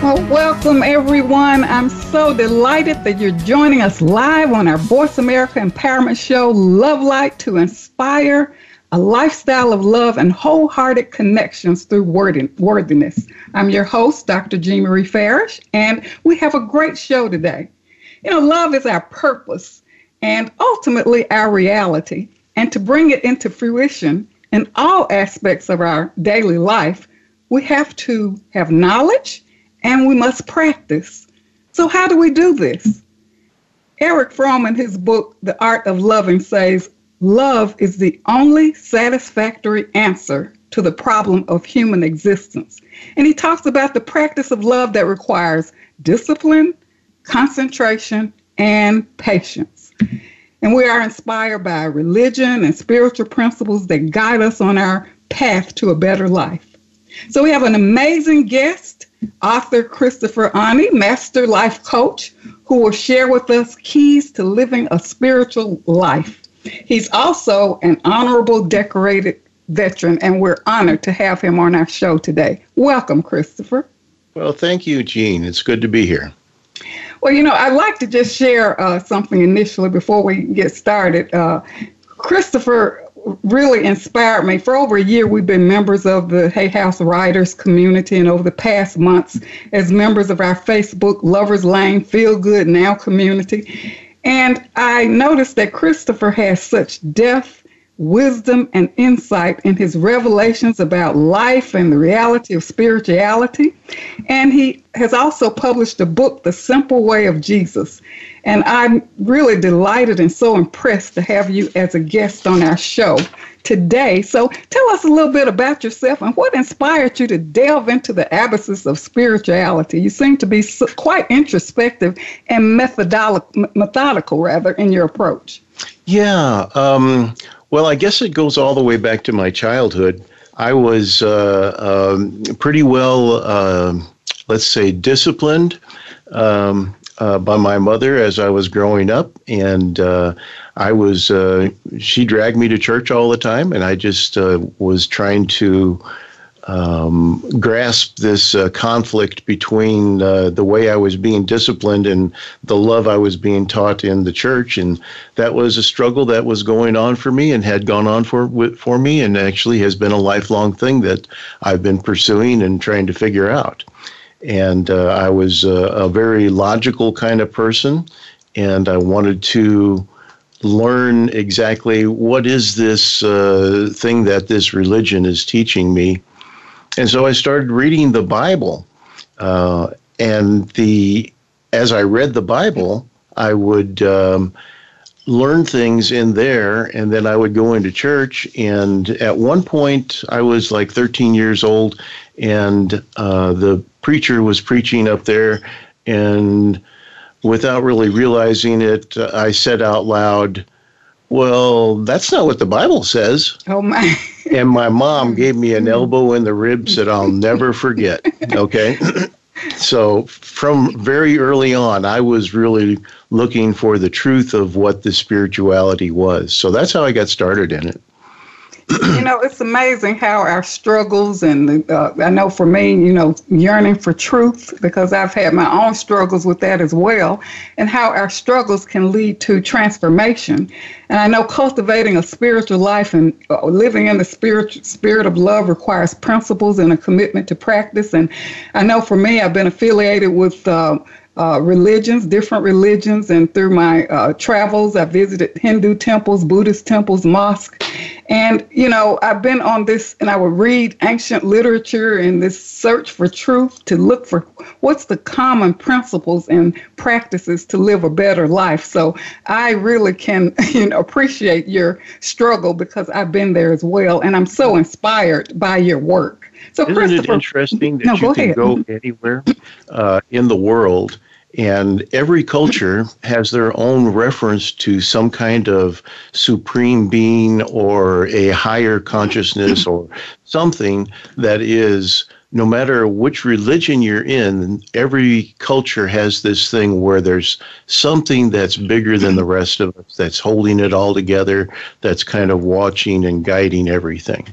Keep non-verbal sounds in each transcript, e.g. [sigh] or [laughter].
Well, welcome everyone. I'm so delighted that you're joining us live on our Voice America Empowerment Show, Love Light to inspire a lifestyle of love and wholehearted connections through worthiness. I'm your host, Dr. Jean Marie Farish, and we have a great show today. You know, love is our purpose and ultimately our reality. And to bring it into fruition in all aspects of our daily life, we have to have knowledge and we must practice. So, how do we do this? Erich Fromm, in his book, The Art of Loving, says, Love is the only satisfactory answer to the problem of human existence. And he talks about the practice of love that requires discipline, concentration, and patience. And we are inspired by religion and spiritual principles that guide us on our path to a better life. So we have an amazing guest author Christopher Ani, Master Life Coach, who will share with us keys to living a spiritual life. He's also an honorable decorated veteran, and we're honored to have him on our show today. Welcome, Christopher. Well, thank you, Jean. It's good to be here. Well, you know, I'd like to just share uh, something initially before we get started. Uh, Christopher really inspired me. For over a year, we've been members of the Hay House Writers community, and over the past months, as members of our Facebook Lovers Lane Feel Good Now community. And I noticed that Christopher has such depth, wisdom, and insight in his revelations about life and the reality of spirituality. And he has also published a book, The Simple Way of Jesus. And I'm really delighted and so impressed to have you as a guest on our show today. So tell us a little bit about yourself and what inspired you to delve into the abysses of spirituality. You seem to be so, quite introspective and methodical, methodical rather, in your approach. Yeah. Um, well, I guess it goes all the way back to my childhood. I was uh, um, pretty well, uh, let's say, disciplined. Um, uh, by my mother as I was growing up, and uh, I was uh, she dragged me to church all the time, and I just uh, was trying to um, grasp this uh, conflict between uh, the way I was being disciplined and the love I was being taught in the church, and that was a struggle that was going on for me and had gone on for for me, and actually has been a lifelong thing that I've been pursuing and trying to figure out. And uh, I was a, very logical kind of person, and I wanted to learn exactly what is this uh, thing that this religion is teaching me, and so I started reading the Bible, uh, and the as I read the Bible, I would. Um, learn things in there and then I would go into church and at one point I was like 13 years old and uh, the preacher was preaching up there, and without really realizing it, I said out loud, Well, that's not what the Bible says. Oh, my. [laughs] and my mom gave me an mm-hmm. elbow in the ribs that I'll never forget. [laughs] Okay. so from very early on, I was really looking for the truth of what the spirituality was. So that's how I got started in it you know, it's amazing how our struggles, and uh, I know for me, you know, yearning for truth, because I've had my own struggles with that as well, and how our struggles can lead to transformation. And I know cultivating a spiritual life and uh, living in the spirit, spirit of love requires principles and a commitment to practice. And I know for me, I've been affiliated with. Uh, uh, religions, different religions, and through my uh, travels, I visited Hindu temples, Buddhist temples, mosques, and you know I've been on this, and I would read ancient literature in this search for truth to look for what's the common principles and practices to live a better life. So I really can [laughs] you know appreciate your struggle because I've been there as well, and I'm so inspired by your work. So Isn't it interesting that no, you can ahead. go anywhere uh, in the world And every culture has their own reference to some kind of supreme being or a higher consciousness or something that is no matter which religion you're in, every culture has this thing where there's something that's bigger than the rest of us, that's holding it all together, that's kind of watching and guiding everything.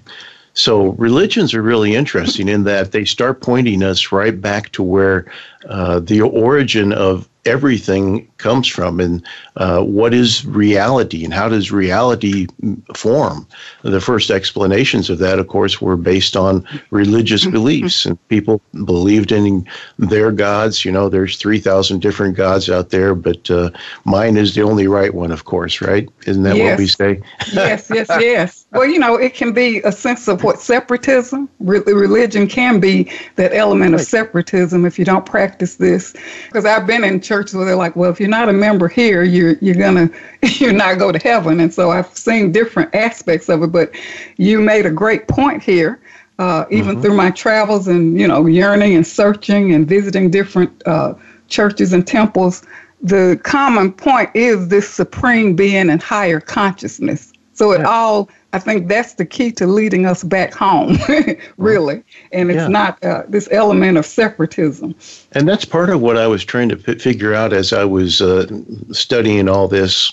So religions are really interesting in that they start pointing us right back to where uh, the origin of everything comes from and uh, what is reality and how does reality form. The first explanations of that, of course, were based on religious mm-hmm. beliefs and people believed in their gods. You know, there's 3,000 different gods out there, but uh, mine is the only right one, of course, right? Isn't that yes. what we say? yes, yes, [laughs] yes. Well, you know, it can be a sense of what separatism, Re- religion can be that element of separatism if you don't practice this. Because I've been in church churches where they're like, well, if you're not a member here, you're you're gonna [laughs] you're not go to heaven. And so I've seen different aspects of it. But you made a great point here. Uh, even mm-hmm. through my travels and you know yearning and searching and visiting different uh, churches and temples, the common point is this supreme being and higher consciousness. So it all I think that's the key to leading us back home, [laughs] really. And it's yeah. not uh, this element of separatism. And that's part of what I was trying to p- figure out as I was uh, studying all this.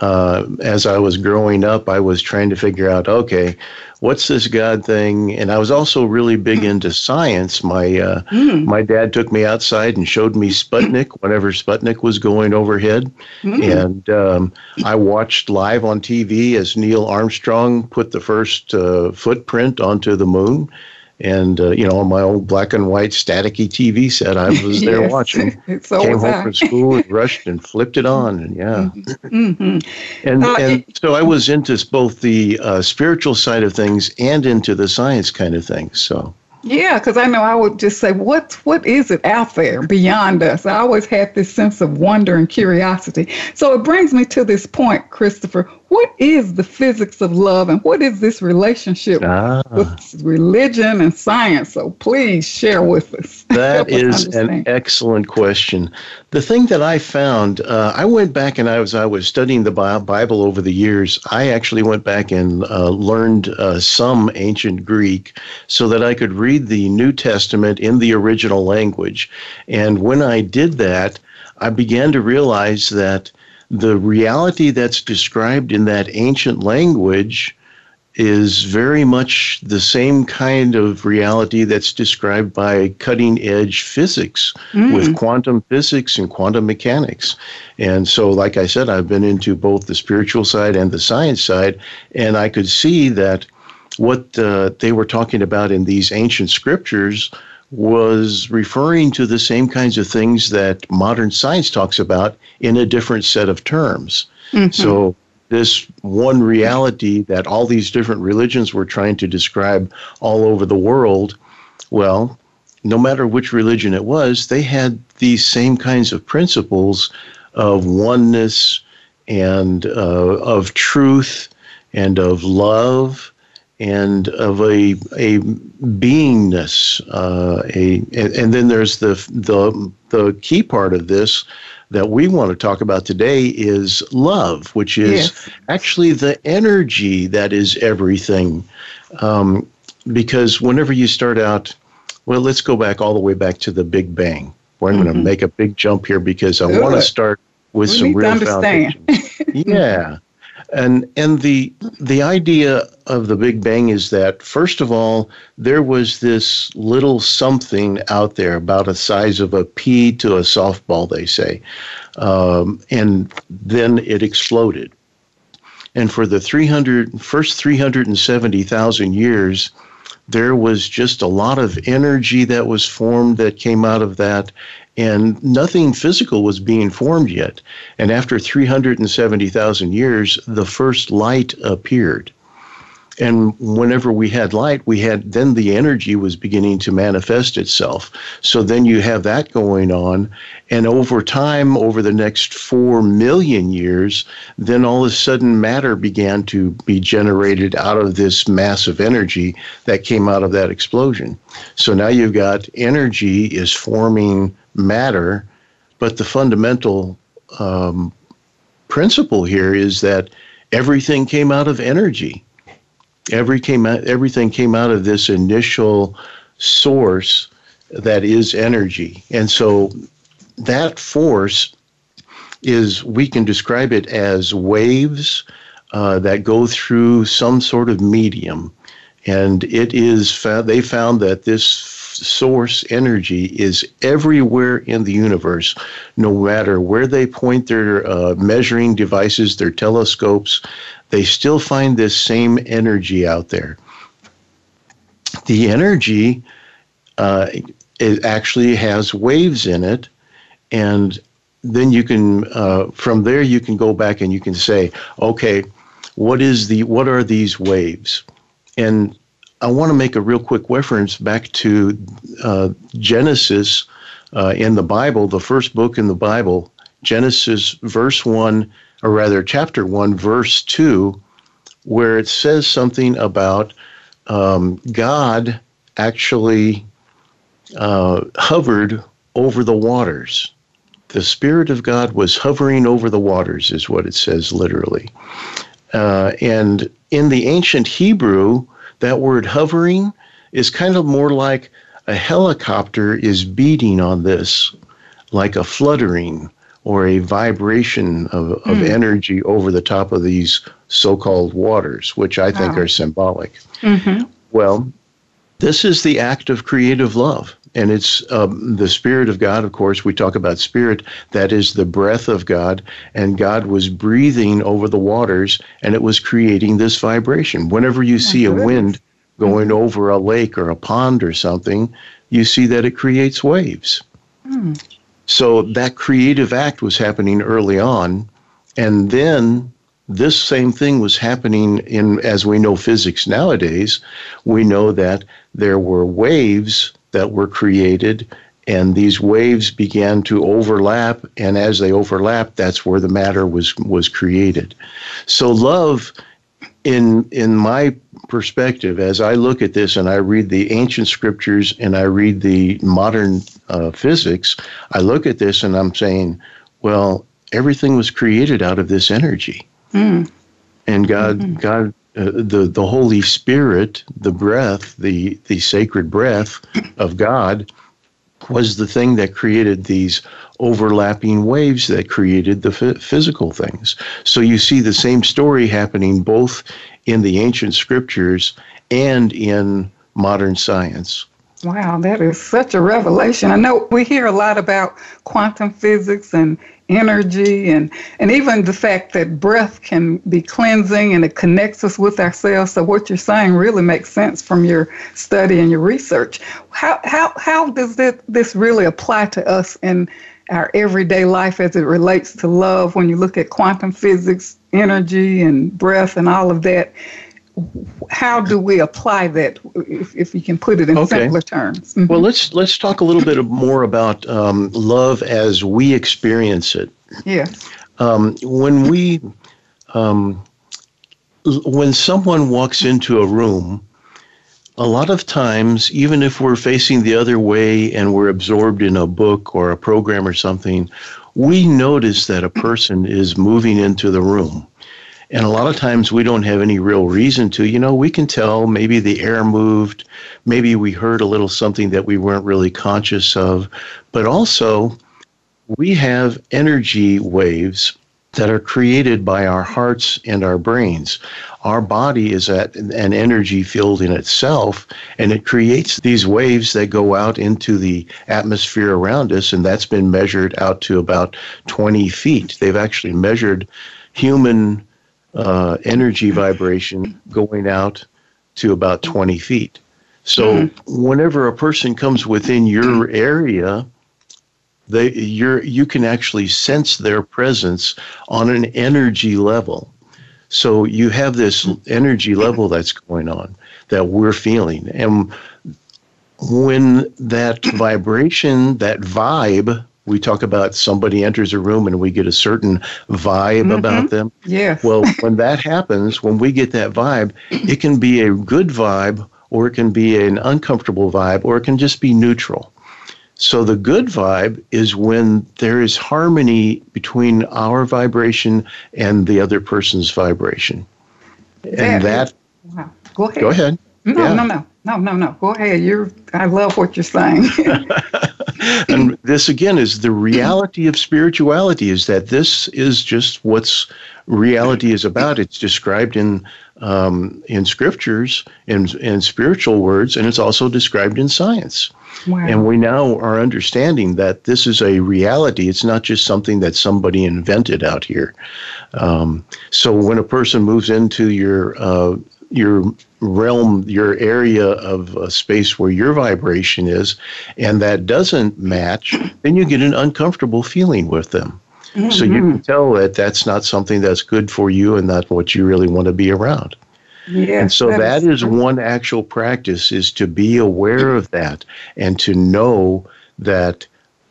Uh, as I was growing up, I was trying to figure out okay, what's this God thing? And I was also really big hmm. into science. My uh, mm. my dad took me outside and showed me Sputnik [clears throat] whenever Sputnik was going overhead, mm. and um, I watched live on TV as Neil Armstrong put the first uh, footprint onto the moon. And uh, you know, on my old black and white staticky TV set, I was [laughs] there yes, watching. [laughs] So Came home from school and rushed and flipped it on, and yeah. Mm-hmm. And uh, and it, so I was into both the uh, spiritual side of things and into the science kind of things. So yeah, because I know I would just say, what what is it out there beyond us? I always had this sense of wonder and curiosity. So it brings me to this point, Christopher. What is the physics of love, and what is this relationship ah. with religion and science? So please share with us. [laughs] That is an excellent question. The thing that I found, uh, I went back and I was I was studying the Bible over the years. I actually went back and uh, learned uh, some ancient Greek so that I could read the New Testament in the original language. And when I did that, I began to realize that the reality that's described in that ancient language is very much the same kind of reality that's described by cutting edge physics mm. with quantum physics and quantum mechanics. And so, like I said, I've been into both the spiritual side and the science side, and I could see that what uh, they were talking about in these ancient scriptures was referring to the same kinds of things that modern science talks about in a different set of terms. Mm-hmm. So this one reality that all these different religions were trying to describe all over the world, well, no matter which religion it was, they had these same kinds of principles of oneness and uh, of truth and of love and of a a beingness. Uh, a and, and, then there's the the the key part of this that we want to talk about today is love, which is yes. actually the energy that is everything. Um, because whenever you start out, well, let's go back all the way back to the Big Bang. We're mm-hmm. going to make a big jump here because I want to start with we some real foundation. [laughs] yeah. And and the the idea of the Big Bang is that first of all, there was this little something out there about a size of a pea to a softball, they say, um, and then it exploded. And for the 300 first 370,000 years, there was just a lot of energy that was formed that came out of that and nothing physical was being formed yet. And after 370,000 years, the first light appeared. And whenever we had light, we had then the energy was beginning to manifest itself. So then you have that going on. And over time, over the next four million years, then all of a sudden matter began to be generated out of this massive energy that came out of that explosion. So now you've got energy is forming matter But the fundamental um, principle here is that everything came out of energy. Every came out, everything came out of this initial source that is energy. And so that force is, we can describe it as waves uh, that go through some sort of medium. And it is, they found that this source energy is everywhere in the universe, no matter where they point their uh, measuring devices, their telescopes, they still find this same energy out there. The energy uh, it actually has waves in it, and then you can uh, from there you can go back and you can say, okay, what is the what are these waves? And I want to make a real quick reference back to uh, Genesis uh, in the Bible, the first book in the Bible, Genesis verse 1, or rather chapter 1, verse 2, where it says something about um, God actually uh, hovered over the waters. The Spirit of God was hovering over the waters, is what it says literally. Uh, and in the ancient Hebrew, that word hovering is kind of more like a helicopter is beating on this, like a fluttering or a vibration of, of mm. energy over the top of these so called waters, which I think wow. are symbolic. Mm-hmm. Well, this is the act of creative love. And it's um, the Spirit of God, of course. We talk about Spirit, that is the breath of God. And God was breathing over the waters and it was creating this vibration. Whenever you see a wind going mm-hmm. over a lake or a pond or something, you see that it creates waves. Mm. So that creative act was happening early on. And then this same thing was happening in, as we know physics nowadays, we know that there were waves that were created and these waves began to overlap and as they overlapped that's where the matter was was created so love in in my perspective as i look at this and i read the ancient scriptures and i read the modern uh, physics i look at this and i'm saying well everything was created out of this energy mm. and god mm-hmm. god uh, the the Holy Spirit, the breath, the the sacred breath of God, was the thing that created these overlapping waves that created the f- physical things. So you see the same story happening both in the ancient scriptures and in modern science. Wow, that is such a revelation. I know we hear a lot about quantum physics and energy and and even the fact that breath can be cleansing and it connects us with ourselves. So what you're saying really makes sense from your study and your research. How how how does this this really apply to us in our everyday life as it relates to love? When you look at quantum physics energy and breath and all of that how do we apply that if, if you can put it in okay. simpler terms mm-hmm. well let's let's talk a little bit more about um, love as we experience it yes um, when we um, when someone walks into a room a lot of times even if we're facing the other way and we're absorbed in a book or a program or something we notice that a person is moving into the room and a lot of times we don't have any real reason to. You know, we can tell maybe the air moved, maybe we heard a little something that we weren't really conscious of. But also, we have energy waves that are created by our hearts and our brains. Our body is at an energy field in itself, and it creates these waves that go out into the atmosphere around us, and that's been measured out to about 20 feet. They've actually measured human uh, energy vibration going out to about 20 feet. So mm-hmm. whenever a person comes within your area, they you you can actually sense their presence on an energy level. So you have this energy level that's going on that we're feeling. And when that vibration, that vibe we talk about somebody enters a room and we get a certain vibe mm-hmm. about them. Yeah. Well, [laughs] when that happens, when we get that vibe, it can be a good vibe or it can be an uncomfortable vibe or it can just be neutral. So the good vibe is when there is harmony between our vibration and the other person's vibration. And that, wow. go ahead. Go ahead. No, yeah. no, no, no, no, no. Go ahead. You're. I love what you're saying. [laughs] and this again is the reality of spirituality. Is that this is just what's reality is about. It's described in um, in scriptures in in spiritual words, and it's also described in science. Wow. And we now are understanding that this is a reality. It's not just something that somebody invented out here. Um, so when a person moves into your uh, your realm, your area of uh, space where your vibration is, and that doesn't match, then you get an uncomfortable feeling with them. Mm-hmm. So you can tell that that's not something that's good for you and not what you really want to be around. Yes, and so that, that is, is one actual practice is to be aware of that and to know that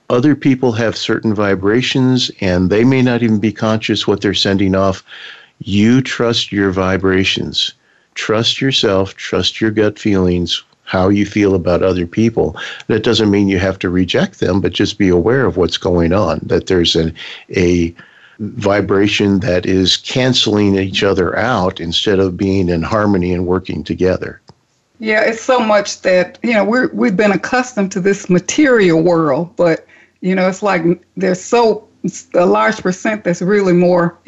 other people have certain vibrations and they may not even be conscious what they're sending off. You trust your vibrations. Trust yourself, trust your gut feelings, how you feel about other people. That doesn't mean you have to reject them, but just be aware of what's going on, that there's an, a vibration that is canceling each other out instead of being in harmony and working together. Yeah, it's so much that, you know, we're, we've been accustomed to this material world, but, you know, it's like there's so a large percent that's really more [laughs]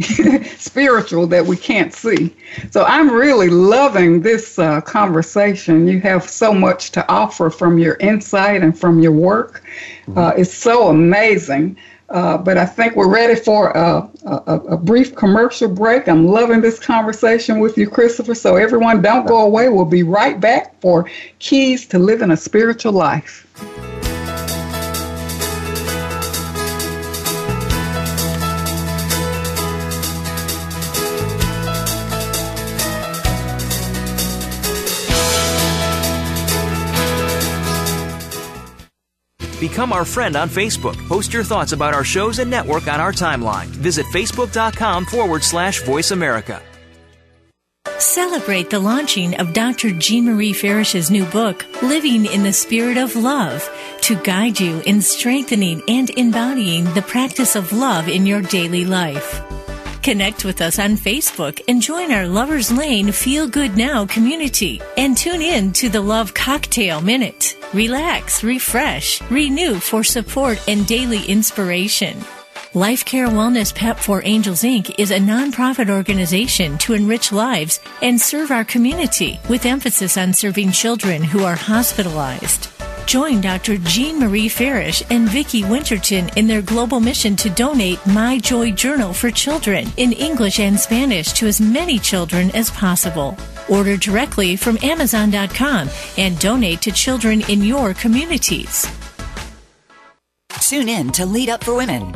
spiritual that we can't see. So I'm really loving this uh, conversation. You have so much to offer from your insight and from your work. Mm-hmm. Uh, it's so amazing. Uh, but I think we're ready for a, a, a, brief commercial break. I'm loving this conversation with you, Christopher. So, everyone, don't go away. We'll be right back for Keys to Living a Spiritual Life. Become our friend on Facebook. Post your thoughts about our shows and network on our timeline. Visit facebook.com forward slash voice America. Celebrate the launching of Dr. Jean Marie Farish's new book, Living in the Spirit of Love, to guide you in strengthening and embodying the practice of love in your daily life. Connect with us on Facebook and join our Lovers Lane Feel Good Now community and tune in to the Love Cocktail Minute. Relax, refresh, renew for support and daily inspiration. Life Care Wellness PEP for Angels Inc. is a nonprofit organization to enrich lives and serve our community with emphasis on serving children who are hospitalized. Join Dr. Jean Marie Farish and Vicki Winterton in their global mission to donate My Joy Journal for children in English and Spanish to as many children as possible. Order directly from Amazon.com and donate to children in your communities. Tune in to Lead Up for Women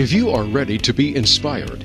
If you are ready to be inspired,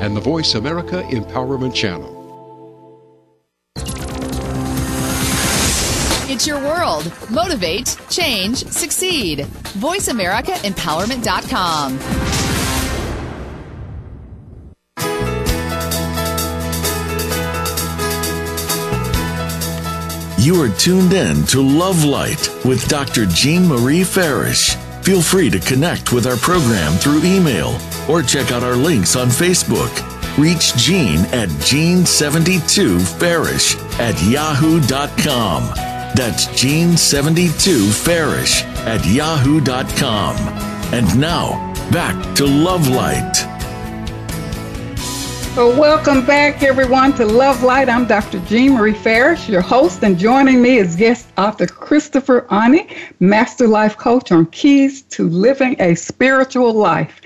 and the Voice America Empowerment Channel. It's your world. Motivate, change, succeed. VoiceAmericaEmpowerment.com. You are tuned in to Love Light with Dr. Jean Marie Farish. Feel free to connect with our program through email or check out our links on Facebook. Reach Jean at Jean72Farish at yahoo.com. That's Jean72Farish at yahoo.com. And now, back to Love Light. Well, welcome back, everyone, to Love Light. I'm Dr. Jean Marie Farish, your host, and joining me is guest author Christopher Ani, Master Life Coach on Keys to Living a Spiritual Life.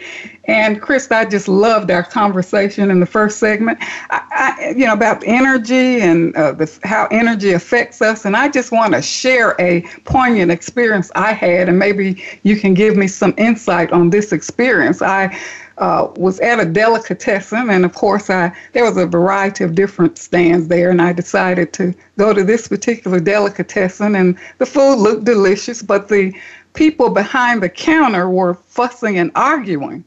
And Chris, I just loved our conversation in the first segment. I, I, you know about energy and uh, the, how energy affects us, and I just want to share a poignant experience I had, and maybe you can give me some insight on this experience. I uh, was at a delicatessen, and of course, I there was a variety of different stands there, and I decided to go to this particular delicatessen, and the food looked delicious, but the people behind the counter were fussing and arguing,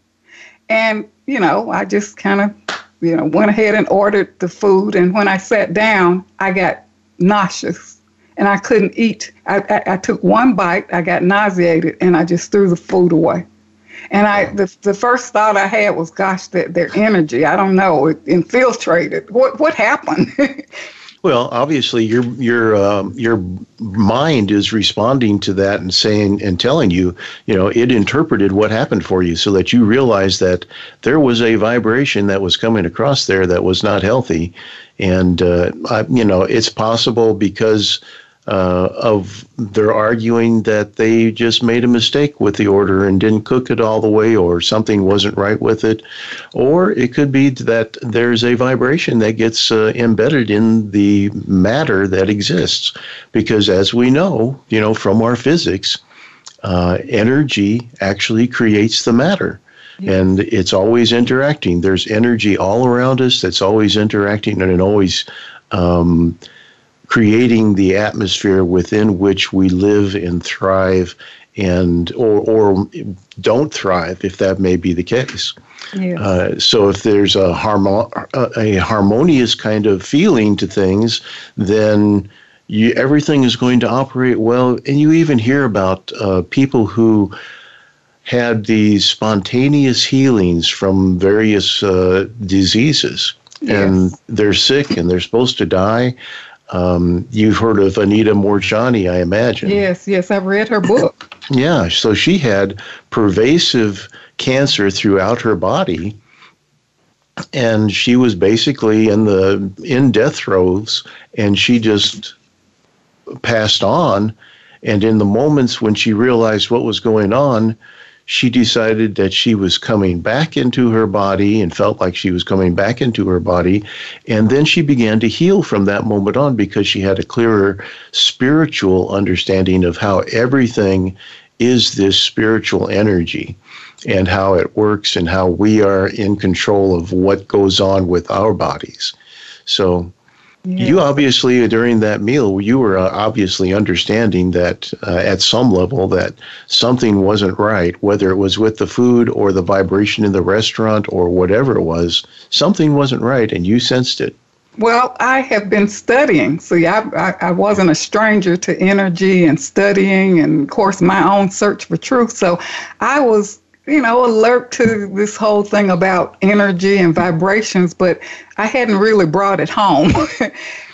and you know, I just kind of you know went ahead and ordered the food, and when I sat down, I got nauseous and I couldn't eat. I, I, I, took one bite, I got nauseated, and I just threw the food away. And I, the, the first thought I had was, gosh, their, their energy, I don't know, it infiltrated. What, what happened? [laughs] Well, obviously, your your um, your mind is responding to that and saying and telling you, you know, it interpreted what happened for you, so that you realize that there was a vibration that was coming across there that was not healthy, and uh, I, you know, it's possible because uh, of they're arguing that they just made a mistake with the order and didn't cook it all the way, or something wasn't right with it, or it could be that there's a vibration that gets uh, embedded in the matter that exists, because as we know, you know from our physics, uh, energy actually creates the matter. And it's always interacting. There's energy all around us that's always interacting and it always um, creating the atmosphere within which we live and thrive and or, or don't thrive if that may be the case yes. uh, so if there's a, harmo- a harmonious kind of feeling to things then you, everything is going to operate well and you even hear about uh, people who had these spontaneous healings from various uh, diseases yes. and they're sick and they're supposed to die um, you've heard of Anita Moorjani, I imagine. Yes, yes, I've read her book. [laughs] yeah, so she had pervasive cancer throughout her body, and she was basically in the in death throes, and she just passed on. And in the moments when she realized what was going on, she decided that she was coming back into her body and felt like she was coming back into her body. And then she began to heal from that moment on because she had a clearer spiritual understanding of how everything is this spiritual energy and how it works and how we are in control of what goes on with our bodies. So you obviously, during that meal, you were uh, obviously understanding that uh, at some level that something wasn't right, whether it was with the food or the vibration in the restaurant or whatever it was, something wasn't right, and you sensed it. Well, I have been studying. See, I, I, I, wasn't a stranger to energy and studying, and of course, my own search for truth. So I was you know, alert to this whole thing about energy and vibrations, but I hadn't really brought it home. [laughs] uh,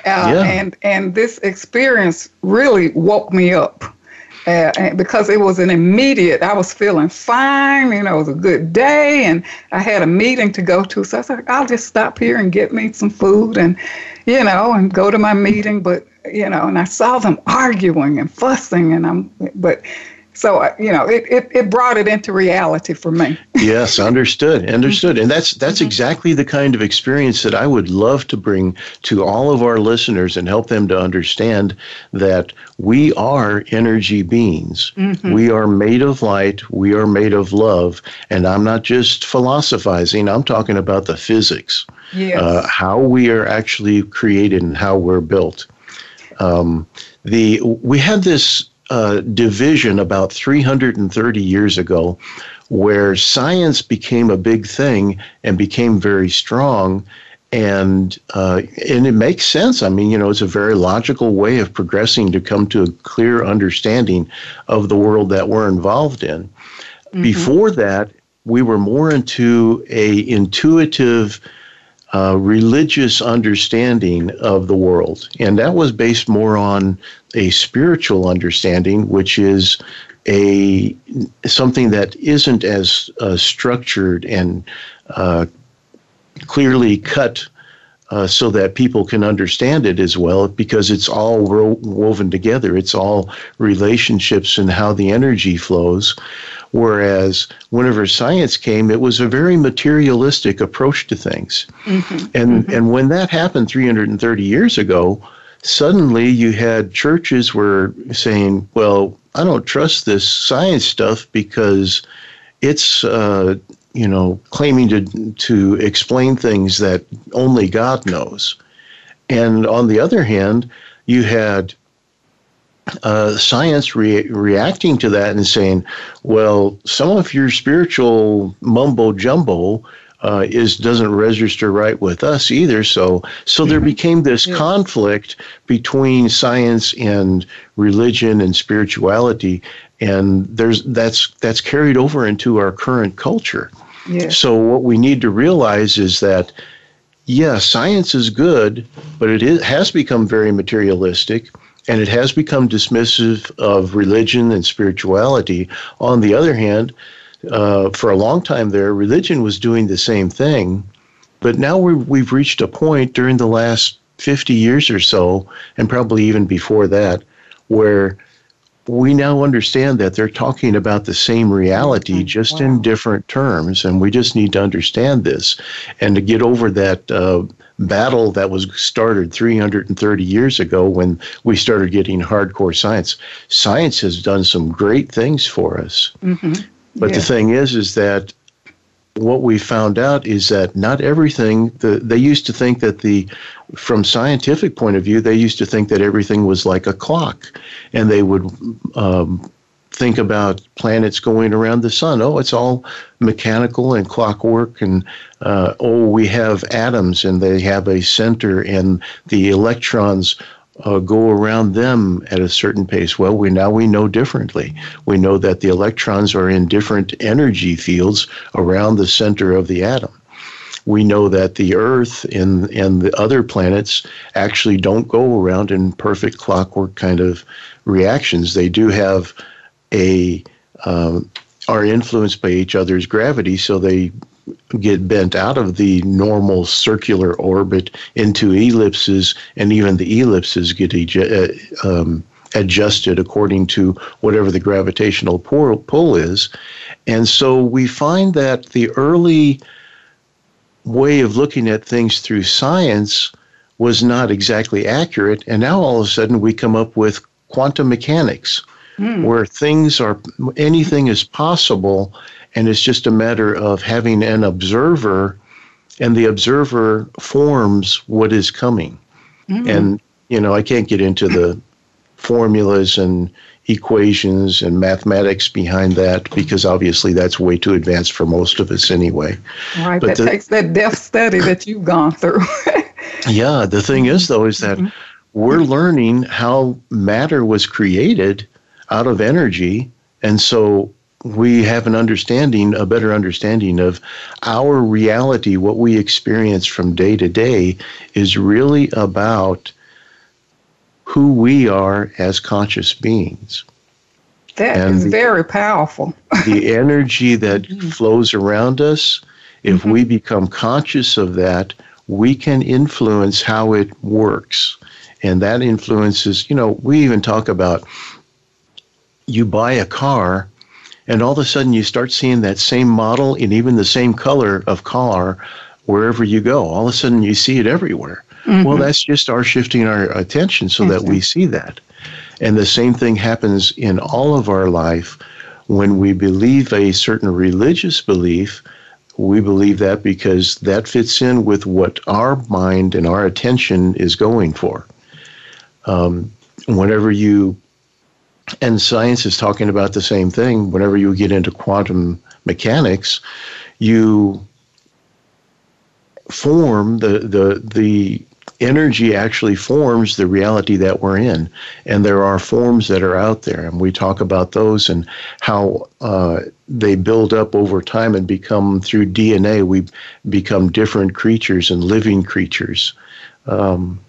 yeah. And and this experience really woke me up. Uh, because it was an immediate, I was feeling fine, you know, it was a good day, and I had a meeting to go to. So I said, I'll just stop here and get me some food and, you know, and go to my meeting. But, you know, and I saw them arguing and fussing, and I'm, but so uh, you know it, it, it brought it into reality for me [laughs] yes understood understood and that's that's mm-hmm. exactly the kind of experience that i would love to bring to all of our listeners and help them to understand that we are energy beings mm-hmm. we are made of light we are made of love and i'm not just philosophizing i'm talking about the physics yes. uh, how we are actually created and how we're built um, the we had this uh, division about 330 years ago where science became a big thing and became very strong. And uh, and it makes sense. I mean, you know, it's a very logical way of progressing to come to a clear understanding of the world that we're involved in. Mm-hmm. Before that, we were more into a intuitive uh, religious understanding of the world. And that was based more on a spiritual understanding, which is a something that isn't as uh, structured and uh, clearly cut uh, so that people can understand it as well because it's all ro- woven together. It's all relationships and how the energy flows. Whereas whenever science came, it was a very materialistic approach to things. Mm-hmm. And, mm-hmm. and when that happened 330 years ago, suddenly you had churches were saying, well, I don't trust this science stuff because it's uh, you know, claiming to to explain things that only God knows. And on the other hand, you had uh, science re- reacting to that and saying, well, some of your spiritual mumbo jumbo uh, is doesn't register right with us either. So so there mm-hmm. became this yeah. conflict between science and religion and spirituality, and there's that's that's carried over into our current culture. Yes. So what we need to realize is that yes, yeah, science is good, but it is, has become very materialistic and it has become dismissive of religion and spirituality. On the other hand, uh, for a long time there, religion was doing the same thing, but now we've we've reached a point during the last 50 years or so, and probably even before that, where we now understand that they're talking about the same reality mm-hmm. just wow. in different terms and we just need to understand this and to get over that uh, battle that was started 330 years ago when we started getting hardcore science science has done some great things for us mm-hmm. but yeah. the thing is is that what we found out is that not everything the, they used to think that the from scientific point of view they used to think that everything was like a clock and they would um, think about planets going around the sun oh it's all mechanical and clockwork and uh, oh we have atoms and they have a center and the electrons uh, go around them at a certain pace. Well, we now we know differently. We know that the electrons are in different energy fields around the center of the atom. We know that the Earth and and the other planets actually don't go around in perfect clockwork kind of reactions. They do have a um, are influenced by each other's gravity, so they get bent out of the normal circular orbit into ellipses, and even the ellipses get uh, um, adjusted according to whatever the gravitational pull is. And so we find that the early way of looking at things through science was not exactly accurate. And now all of a sudden we come up with quantum mechanics, mm. where things are, anything is possible and it's just a matter of having an observer, and the observer forms what is coming. Mm-hmm. And, you know, I can't get into the formulas and equations and mathematics behind that because obviously that's way too advanced for most of us anyway. Right, but that the, takes that depth study that you've gone through. [laughs] yeah, the thing is though is that mm-hmm. we're learning how matter was created out of energy and so we have an understanding, a better understanding of our reality, what we experience from day to day is really about who we are as conscious beings. That and is very powerful. [laughs] the energy that mm-hmm. flows around us, if mm-hmm. we become conscious of that, we can influence how it works. And that influences, you know, we even talk about you buy a car and all of a sudden you start seeing that same model and even the same color of car wherever you go. All of a sudden you see it everywhere. Mm-hmm. Well, that's just our shifting our attention so that we see that. And the same thing happens in all of our life when we believe a certain religious belief. We believe that because that fits in with what our mind and our attention is going for. Um, whenever you and science is talking about the same thing. Whenever you get into quantum mechanics, you form the the the energy actually forms the reality that we're in. And there are forms that are out there, and we talk about those and how uh, they build up over time and become, through DNA, we become different creatures and living creatures. Um,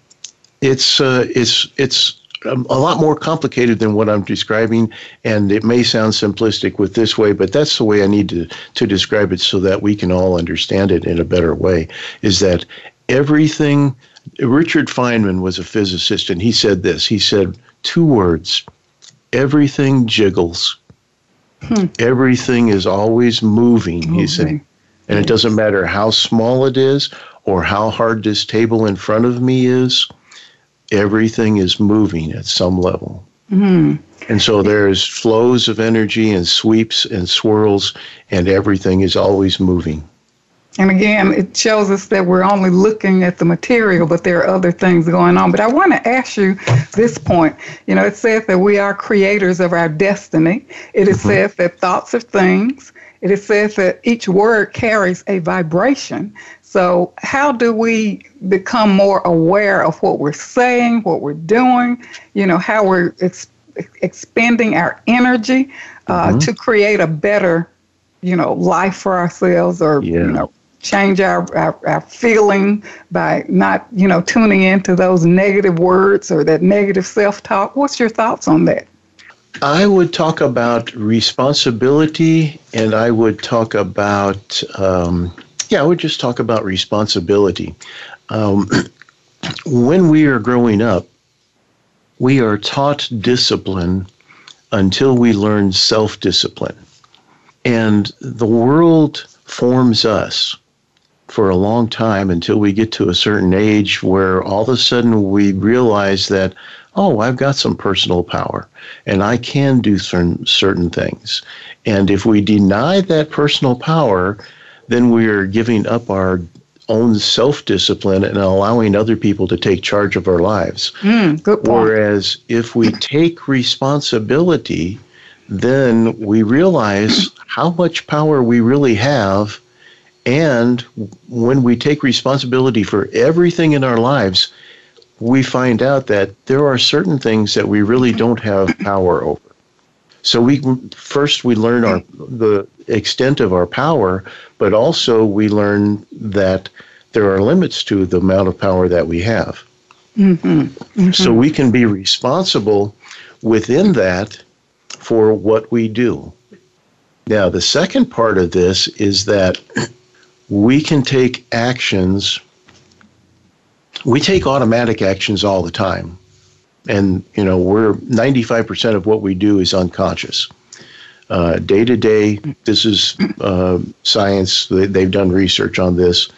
it's, uh, it's, it's um, a lot more complicated than what I'm describing, and it may sound simplistic with this way, but that's the way I need to, to describe it so that we can all understand it in a better way. Is that everything? Richard Feynman was a physicist, and he said this. He said two words: everything jiggles. Hmm. Everything is always moving. He said, and yes. it doesn't matter how small it is or how hard this table in front of me is everything is moving at some level. Mm-hmm. And so there's flows of energy and sweeps and swirls, and everything is always moving. And again, it shows us that we're only looking at the material, but there are other things going on. But I want to ask you this point. You know, it says that we are creators of our destiny. It mm-hmm. says that thoughts are things. It says that each word carries a vibration. So, how do we become more aware of what we're saying, what we're doing, you know, how we're ex- expending our energy uh, mm-hmm. to create a better, you know, life for ourselves or, yeah. you know, change our, our, our, feeling by not, you know, tuning into those negative words or that negative self talk? What's your thoughts on that? I would talk about responsibility and I would talk about um, yeah, I would just talk about responsibility. Um, [clears throat] when we are growing up, we are taught discipline until we learn self discipline. And the world forms us for a long time until we get to a certain age where all of a sudden we realize that, oh, I've got some personal power and I can do certain, certain things. And if we deny that personal power, then we are giving up our own self discipline and allowing other people to take charge of our lives. Mm, Whereas if we take responsibility, then we realize how much power we really have. And when we take responsibility for everything in our lives, we find out that there are certain things that we really don't have power over. So we first we learn our the extent of our power, but also we learn that there are limits to the amount of power that we have. Mm-hmm. Mm-hmm. So we can be responsible within that for what we do. Now, the second part of this is that we can take actions, we take automatic actions all the time and you know we're 95% of what we do is unconscious. Day to day this is uh, science. They've done research on this.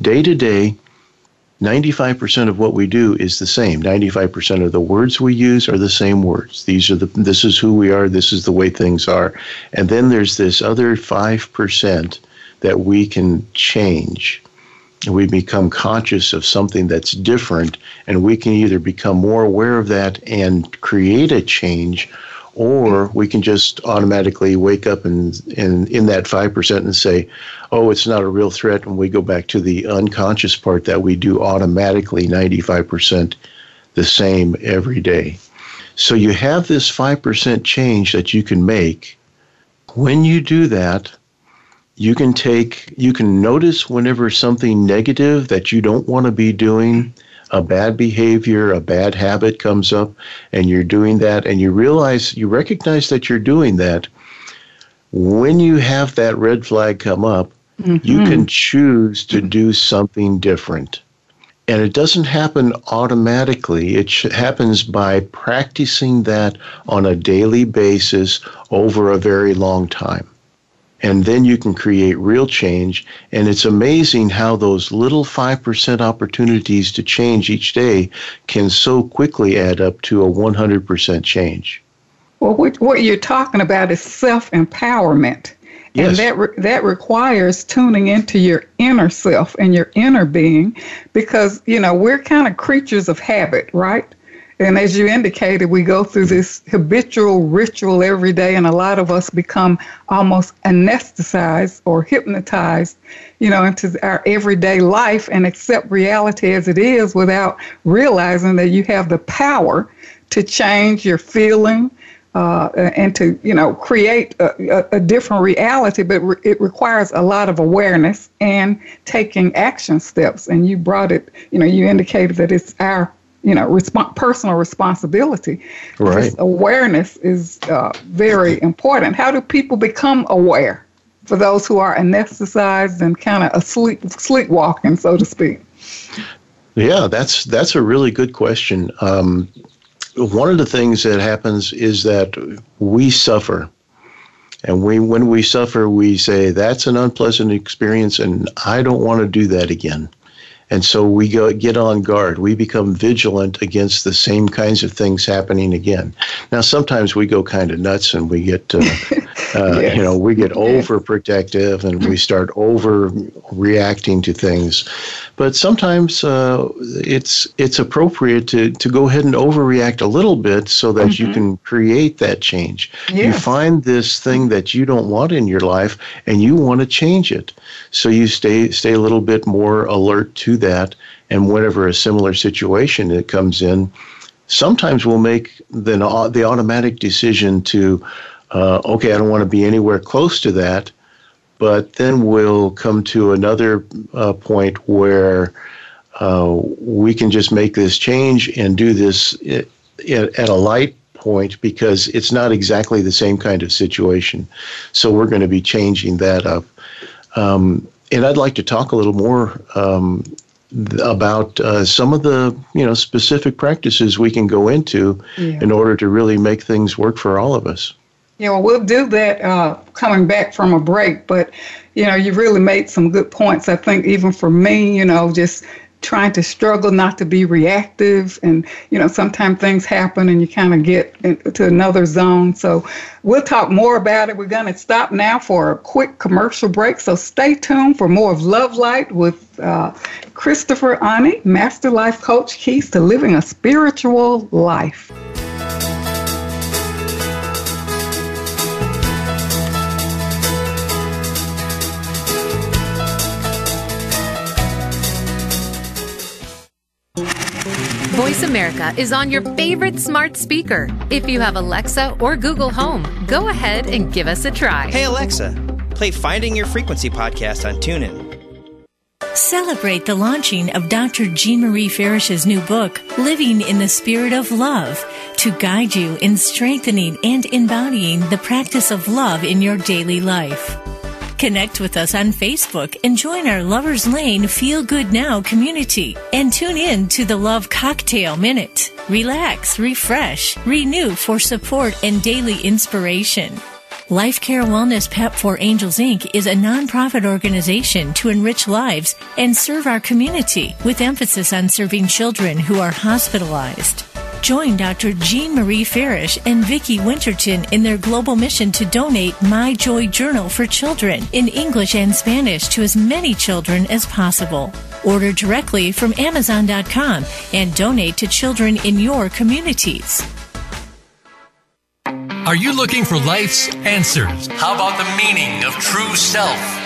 Day to day 95% of what we do is the same. 95% of the words we use are the same words. These are the this is who we are. This is the way things are. And then there's this other 5% that we can change we become conscious of something that's different, and we can either become more aware of that and create a change, or we can just automatically wake up and, and in that 5% and say, oh, it's not a real threat. And we go back to the unconscious part that we do automatically 95% the same every day. So you have this 5% change that you can make. When you do that, you can take you can notice whenever something negative that you don't want to be doing a bad behavior a bad habit comes up and you're doing that and you realize you recognize that you're doing that when you have that red flag come up mm-hmm. you can choose to do something different and it doesn't happen automatically it sh- happens by practicing that on a daily basis over a very long time and then you can create real change. And it's amazing how those little 5% opportunities to change each day can so quickly add up to a 100% change. Well, what you're talking about is self empowerment. Yes. And that, re- that requires tuning into your inner self and your inner being because, you know, we're kind of creatures of habit, right? And as you indicated, we go through this habitual ritual every day, and a lot of us become almost anesthetized or hypnotized, you know, into our everyday life and accept reality as it is without realizing that you have the power to change your feeling, uh, and to you know create a, a, a different reality, but re- it requires a lot of awareness and taking action steps. And you brought it, you know, you indicated that it's our you know resp- personal responsibility. Right. This awareness is uh, very important. How do people become aware? For those who are anesthetized and kind of asleep, sleepwalking, so to speak. Yeah, that's that's a really good question. Um, one of the things that happens is that we suffer. And we, when we suffer, we say, that's an unpleasant experience, and I don't want to do that again. And so we go get on guard. We become vigilant against the same kinds of things happening again. Now, sometimes we go kind of nuts and we get, uh, [laughs] uh, yes. you know, we get overprotective and we start overreacting to things. But sometimes uh, it's it's appropriate to to go ahead and overreact a little bit so that mm-hmm. you can create that change. Yes. You find this thing that you don't want in your life and you want to change it. So you stay stay a little bit more alert to that, and whenever a similar situation that comes in, sometimes we'll make the the automatic decision to, uh, okay, I don't want to be anywhere close to that, but then we'll come to another uh, point where uh, we can just make this change and do this at a light point because it's not exactly the same kind of situation. So we're going to be changing that up. Um, and I'd like to talk a little more um, about uh, some of the you know specific practices we can go into yeah. in order to really make things work for all of us. Yeah, well, we'll do that uh, coming back from a break. But you know, you really made some good points. I think even for me, you know, just trying to struggle not to be reactive and you know sometimes things happen and you kind of get into another zone so we'll talk more about it we're going to stop now for a quick commercial break so stay tuned for more of love light with uh, christopher Aune master life coach keys to living a spiritual life Voice America is on your favorite smart speaker. If you have Alexa or Google Home, go ahead and give us a try. Hey, Alexa, play Finding Your Frequency podcast on TuneIn. Celebrate the launching of Dr. Jean Marie Farish's new book, Living in the Spirit of Love, to guide you in strengthening and embodying the practice of love in your daily life. Connect with us on Facebook and join our Lovers Lane Feel Good Now community and tune in to the Love Cocktail Minute. Relax, refresh, renew for support and daily inspiration. Life Care Wellness Pep for Angels Inc. is a nonprofit organization to enrich lives and serve our community with emphasis on serving children who are hospitalized. Join Dr. Jean Marie Farish and Vicki Winterton in their global mission to donate My Joy Journal for children in English and Spanish to as many children as possible. Order directly from Amazon.com and donate to children in your communities. Are you looking for life's answers? How about the meaning of true self?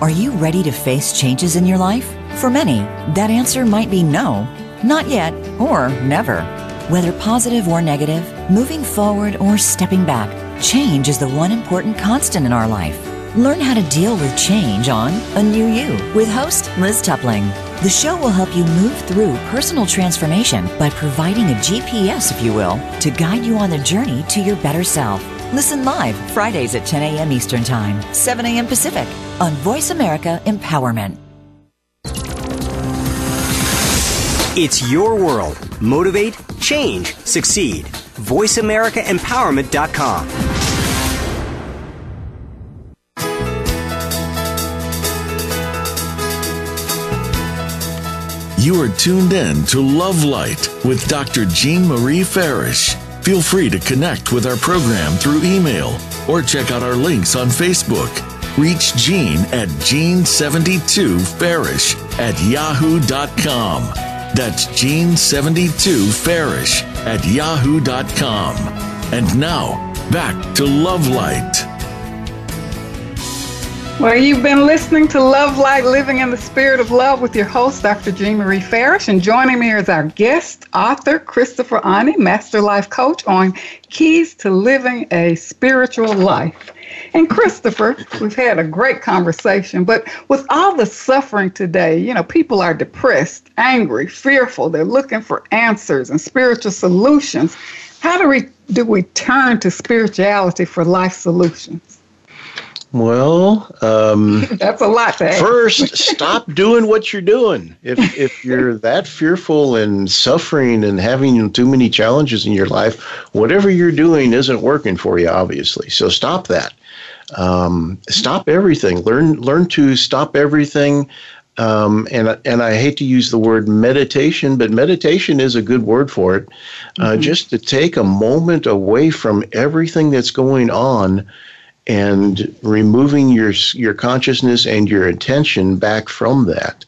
Are you ready to face changes in your life? For many, that answer might be no, not yet, or never. Whether positive or negative, moving forward or stepping back, change is the one important constant in our life. Learn how to deal with change on A New You with host Liz Tupling. The show will help you move through personal transformation by providing a GPS, if you will, to guide you on the journey to your better self. Listen live Fridays at 10 a.m. Eastern Time, 7 a.m. Pacific on Voice America Empowerment. It's your world. Motivate, change, succeed. VoiceAmericaEmpowerment.com. You are tuned in to Love Light with Dr. Jean Marie Farish. Feel free to connect with our program through email or check out our links on Facebook. Reach Jean at Jean72Farish at yahoo.com. That's Jean72Farish at yahoo.com. And now, back to Love Light. Well, you've been listening to Love Light Living in the Spirit of Love with your host, Dr. Jean Marie Farish. And joining me is our guest, author Christopher Aune, Master Life Coach on Keys to Living a Spiritual Life. And Christopher, we've had a great conversation, but with all the suffering today, you know, people are depressed, angry, fearful. They're looking for answers and spiritual solutions. How do we do we turn to spirituality for life solutions? Well, um, [laughs] that's a lot. To first, [laughs] stop doing what you're doing. If if you're [laughs] that fearful and suffering and having too many challenges in your life, whatever you're doing isn't working for you. Obviously, so stop that. Um, stop everything. Learn learn to stop everything. Um, and and I hate to use the word meditation, but meditation is a good word for it. Uh, mm-hmm. Just to take a moment away from everything that's going on and removing your your consciousness and your attention back from that,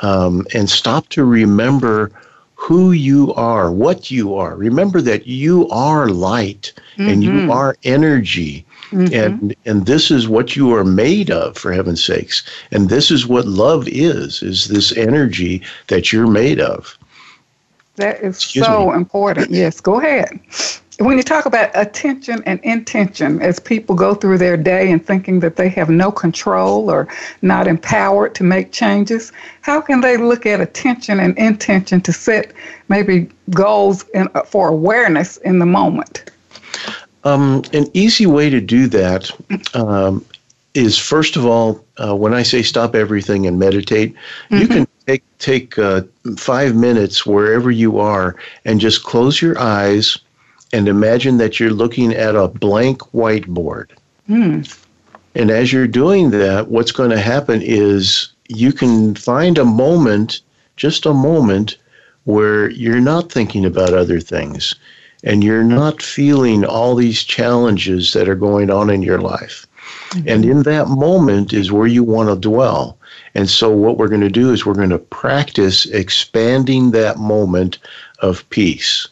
um, and stop to remember who you are, what you are. Remember that you are light mm-hmm. and you mm-hmm. are energy. Mm-hmm. And and this is what you are made of, for heaven's sakes. And this is what love is, is this energy that you're made of. That is Excuse so me. important. Yes, go ahead when you talk about attention and intention, as people go through their day and thinking that they have no control or not empowered to make changes, how can they look at attention and intention to set maybe goals in, for awareness in the moment? Um, an easy way to do that um, is first of all, uh, when I say stop everything and meditate, mm-hmm. you can take take uh, five minutes wherever you are and just close your eyes and imagine that you're looking at a blank whiteboard. Hmm. And as you're doing that, what's going to happen is you can find a moment, just a moment, where you're not thinking about other things and you're not feeling all these challenges that are going on in your life. Mm-hmm. And in that moment is where you want to dwell. And so, what we're going to do is we're going to practice expanding that moment of peace.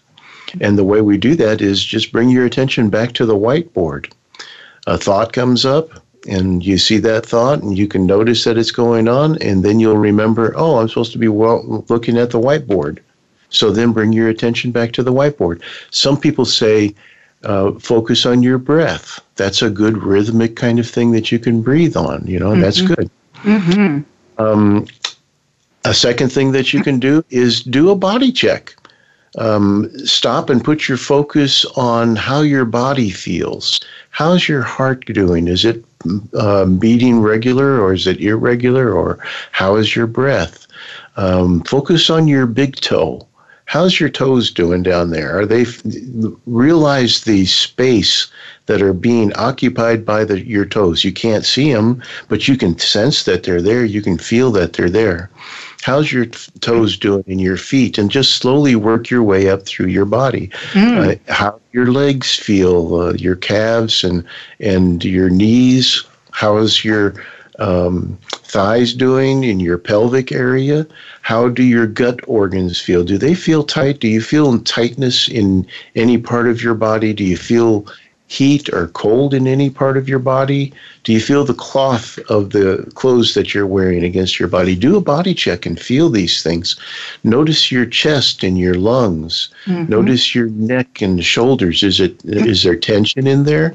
And the way we do that is just bring your attention back to the whiteboard. A thought comes up, and you see that thought, and you can notice that it's going on, and then you'll remember, oh, I'm supposed to be well, looking at the whiteboard. So then bring your attention back to the whiteboard. Some people say, uh, focus on your breath. That's a good rhythmic kind of thing that you can breathe on, you know, mm-hmm. that's good. Mm-hmm. Um, a second thing that you can do is do a body check um, stop and put your focus on how your body feels. How's your heart doing? Is it uh, beating regular or is it irregular? Or how is your breath? Um, focus on your big toe. How's your toes doing down there? Are they realize the space that are being occupied by the, your toes? You can't see them, but you can sense that they're there. You can feel that they're there. How's your toes doing in your feet? And just slowly work your way up through your body. Mm. Uh, how your legs feel, uh, your calves and and your knees. How is your um, thighs doing in your pelvic area? How do your gut organs feel? Do they feel tight? Do you feel tightness in any part of your body? Do you feel heat or cold in any part of your body? Do you feel the cloth of the clothes that you're wearing against your body? Do a body check and feel these things. Notice your chest and your lungs. Mm-hmm. Notice your neck and shoulders. Is it is there tension in there?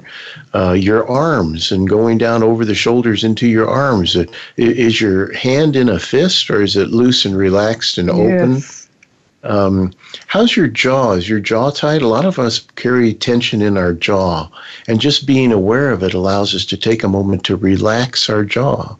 Uh, your arms and going down over the shoulders into your arms. Is your hand in a fist or is it loose and relaxed and open? Um, how's your jaw? Is your jaw tight? A lot of us carry tension in our jaw, and just being aware of it allows us to take a moment to relax our jaw.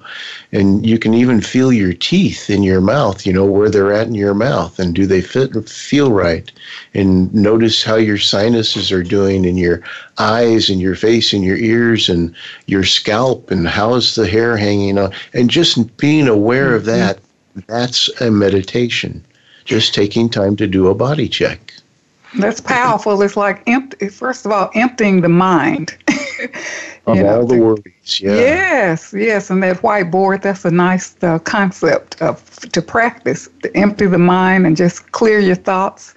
And you can even feel your teeth in your mouth, you know, where they're at in your mouth, and do they fit feel right? And notice how your sinuses are doing, in your eyes, and your face, and your ears, and your scalp, and how is the hair hanging on. And just being aware of that That's a meditation. Just taking time to do a body check. That's powerful. It's like empty. First of all, emptying the mind. [laughs] of know, all the worries. Yeah. Yes, yes, and that whiteboard. That's a nice uh, concept of to practice to empty the mind and just clear your thoughts.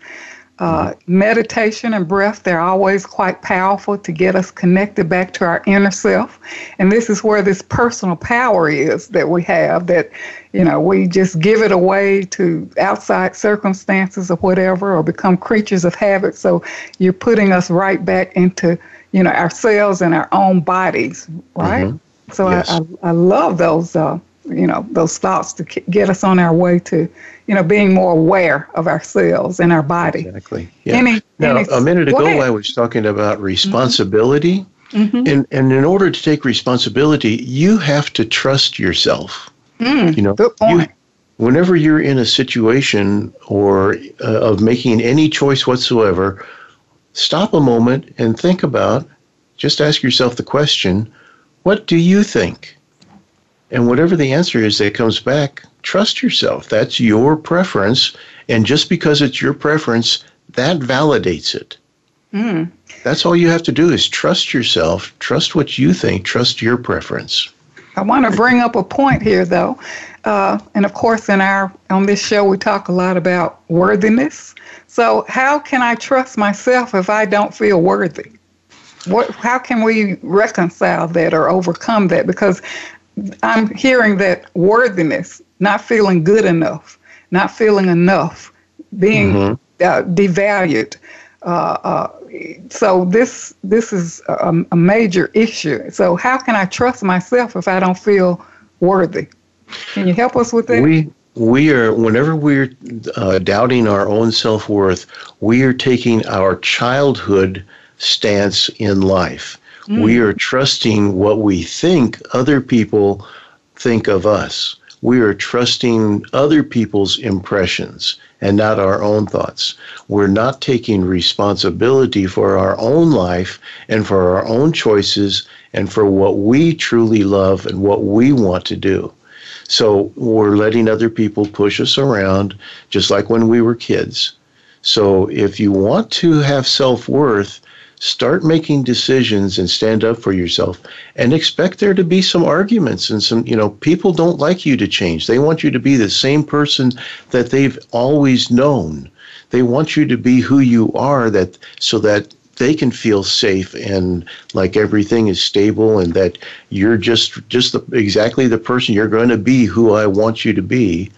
Uh, meditation and breath, they're always quite powerful to get us connected back to our inner self. And this is where this personal power is that we have that, you know, we just give it away to outside circumstances or whatever, or become creatures of habit. So you're putting us right back into, you know, ourselves and our own bodies, right? Mm-hmm. So yes. I, I, I, love those, uh, you know, those thoughts to get us on our way to you know, being more aware of ourselves and our body. Exactly. Yeah. Any, now, any, a minute ago, I was talking about responsibility. Mm-hmm. And, and in order to take responsibility, you have to trust yourself. Mm, you know, good point. You, whenever you're in a situation or uh, of making any choice whatsoever, stop a moment and think about, just ask yourself the question, what do you think? And whatever the answer is that comes back, trust yourself. That's your preference. And just because it's your preference, that validates it. Mm. That's all you have to do is trust yourself, trust what you think, trust your preference. I want to bring up a point here, though. Uh, and of course, in our on this show, we talk a lot about worthiness. So, how can I trust myself if I don't feel worthy? What? How can we reconcile that or overcome that? Because I'm hearing that worthiness not feeling good enough, not feeling enough, being mm-hmm. uh, devalued. Uh, uh, so this this is a, a, major issue. So how can I trust myself if I don't feel worthy? Can you help us with that? We we are whenever we're uh, doubting our own self worth, we are taking our childhood stance in life. Mm. We are trusting what we think other people think of us we are trusting other people's impressions and not our own thoughts. We're not taking responsibility for our own life and for our own choices and for what we truly love and what we want to do. So we're letting other people push us around just like when we were kids. So if you want to have self worth, start making decisions and stand up for yourself and expect there to be some arguments and some you know people don't like you to change they want you to be the same person that they've always known they want you to be who you are that so that they can feel safe and like everything is stable and that you're just just the, exactly the person you're going to be who I want you to be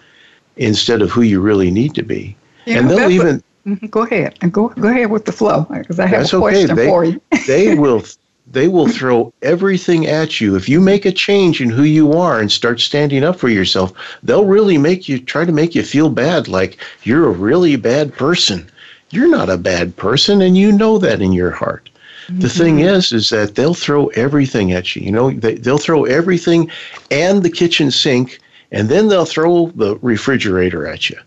instead of who you really need to be yeah, and they'll even. Go ahead and go go ahead with the flow because I have That's a question okay. they, for you. [laughs] they will they will throw everything at you if you make a change in who you are and start standing up for yourself. They'll really make you try to make you feel bad, like you're a really bad person. You're not a bad person, and you know that in your heart. Mm-hmm. The thing is, is that they'll throw everything at you. You know, they, they'll throw everything and the kitchen sink, and then they'll throw the refrigerator at you.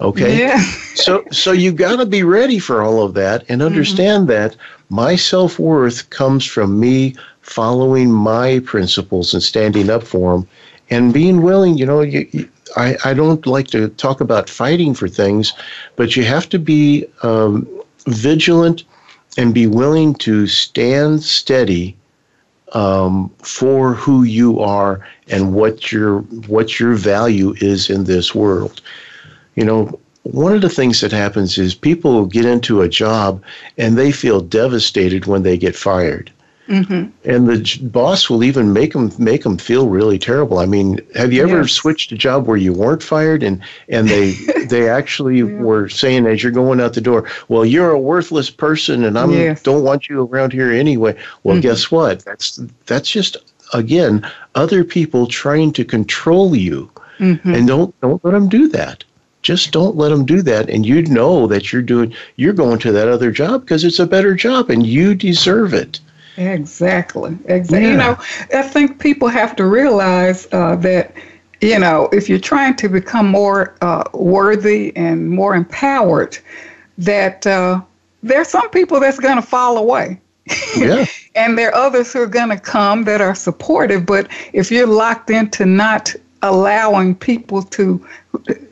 Okay. Yeah. so so you got to be ready for all of that and mm-hmm. understand mm-hmm. that my self worth comes from me following my principles and standing up for them and being willing. You know, you, you, I I don't like to talk about fighting for things, but you have to be um, vigilant and be willing to stand steady um, for who you are and what your what your value is in this world. You know, one of the things that happens is people get into a job and they feel devastated when they get fired. Mm-hmm. And the boss will even make them make them feel really terrible. I mean, have you ever yes. switched a job where you weren't fired and and they [laughs] they actually yeah. were saying as you're going out the door, well, you're a worthless person and I yes. don't want you around here anyway. Well, mm-hmm. guess what? That's that's just again other people trying to control you, mm-hmm. and don't don't let them do that just don't let them do that and you know that you're doing you're going to that other job because it's a better job and you deserve it exactly exactly yeah. you know i think people have to realize uh, that you know if you're trying to become more uh, worthy and more empowered that uh, there's some people that's going to fall away yeah. [laughs] and there are others who are going to come that are supportive but if you're locked into not allowing people to,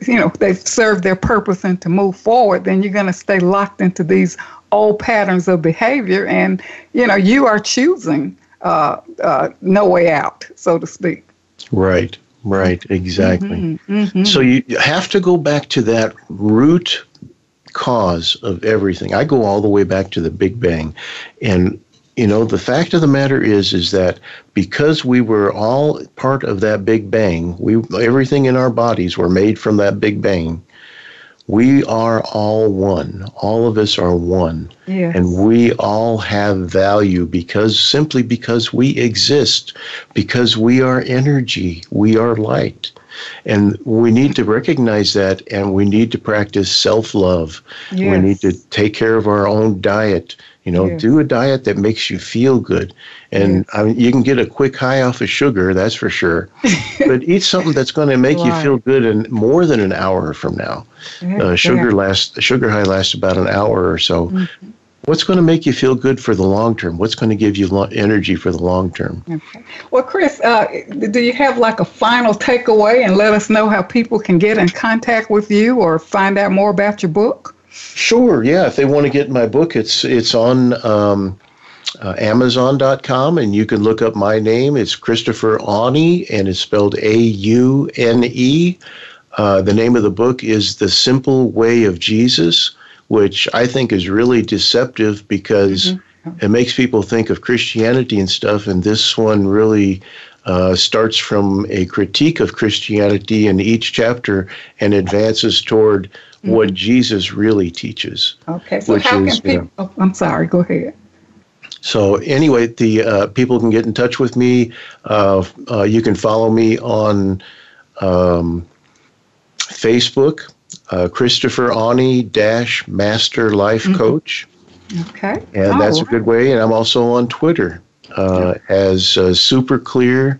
you know, they've served their purpose and to move forward, then you're going to stay locked into these old patterns of behavior, and you know, you are choosing uh, uh, no way out, so to speak. Right. Right, exactly. Mm-hmm, mm-hmm. So you have to go back to that root cause of everything. I go all the way back to the Big Bang. And you know, the fact of the matter is is that because we were all part of that Big Bang, we everything in our bodies were made from that Big Bang. We are all one. All of us are one. Yes. And we all have value because simply because we exist, because we are energy, we are light. And we need to recognize that and we need to practice self love. Yes. We need to take care of our own diet. You know, yes. do a diet that makes you feel good. And yes. I mean, you can get a quick high off of sugar, that's for sure. [laughs] but eat something that's going to make you feel good in more than an hour from now. Uh, sugar yeah. lasts, sugar high lasts about an hour or so. Mm-hmm. What's going to make you feel good for the long term? What's going to give you lo- energy for the long term? Okay. Well, Chris, uh, do you have like a final takeaway and let us know how people can get in contact with you or find out more about your book? Sure. Yeah. If they want to get my book, it's it's on um, uh, Amazon.com, and you can look up my name. It's Christopher Aune, and it's spelled A U N E. Uh, the name of the book is The Simple Way of Jesus which I think is really deceptive because mm-hmm. it makes people think of Christianity and stuff. And this one really uh, starts from a critique of Christianity in each chapter and advances toward. What Jesus really teaches. Okay, so how is, can people? oh, I'm sorry. Go ahead. So anyway, the uh, people can get in touch with me. Uh, uh you can follow me on um, Facebook uh, Christopher Aune dash Master Life mm-hmm. Coach. Okay. And oh, that's a good way. And I'm also on Twitter uh, as uh, superclear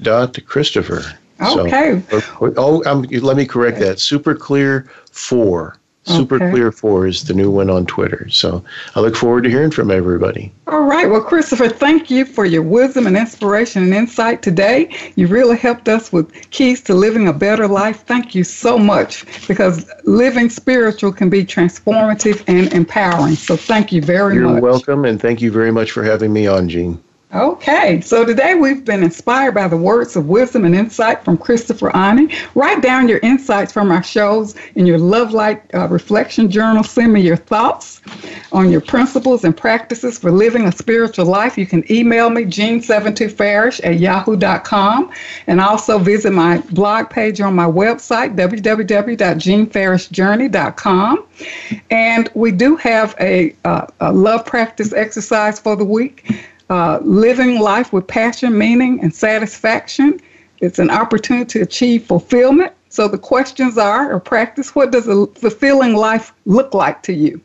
dot Christopher. Okay. So, oh, um, let me correct that. Superclear four. Super okay. Clear 4 is the new one on Twitter. So I look forward to hearing from everybody. All right. Well, Christopher, thank you for your wisdom and inspiration and insight today. You really helped us with keys to living a better life. Thank you so much because living spiritual can be transformative and empowering. So thank you very You're much. You're welcome. And thank you very much for having me on, Jean. Okay, so today we've been inspired by the words of wisdom and insight from Christopher Aune. Write down your insights from our shows in your Love Light uh, Reflection Journal. Send me your thoughts on your principles and practices for living a spiritual life. You can email me, jean72farish at yahoo.com, and also visit my blog page on my website, www.jeanfarishjourney.com. And we do have a, uh, a love practice exercise for the week uh, living life with passion, meaning, and satisfaction. It's an opportunity to achieve fulfillment. So the questions are, or practice, what does a fulfilling life look like to you?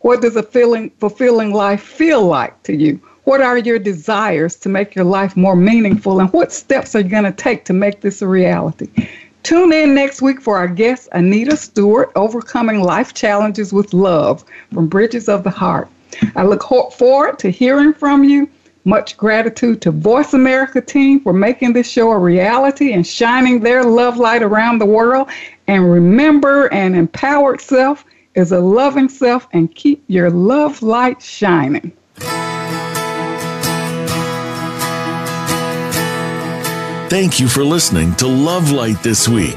What does a feeling, fulfilling life feel like to you? What are your desires to make your life more meaningful? And what steps are you going to take to make this a reality? Tune in next week for our guest, Anita Stewart, Overcoming Life Challenges with Love from Bridges of the Heart. I look forward to hearing from you much gratitude to Voice America team for making this show a reality and shining their love light around the world. And remember, an empowered self is a loving self, and keep your love light shining. Thank you for listening to Love Light this week.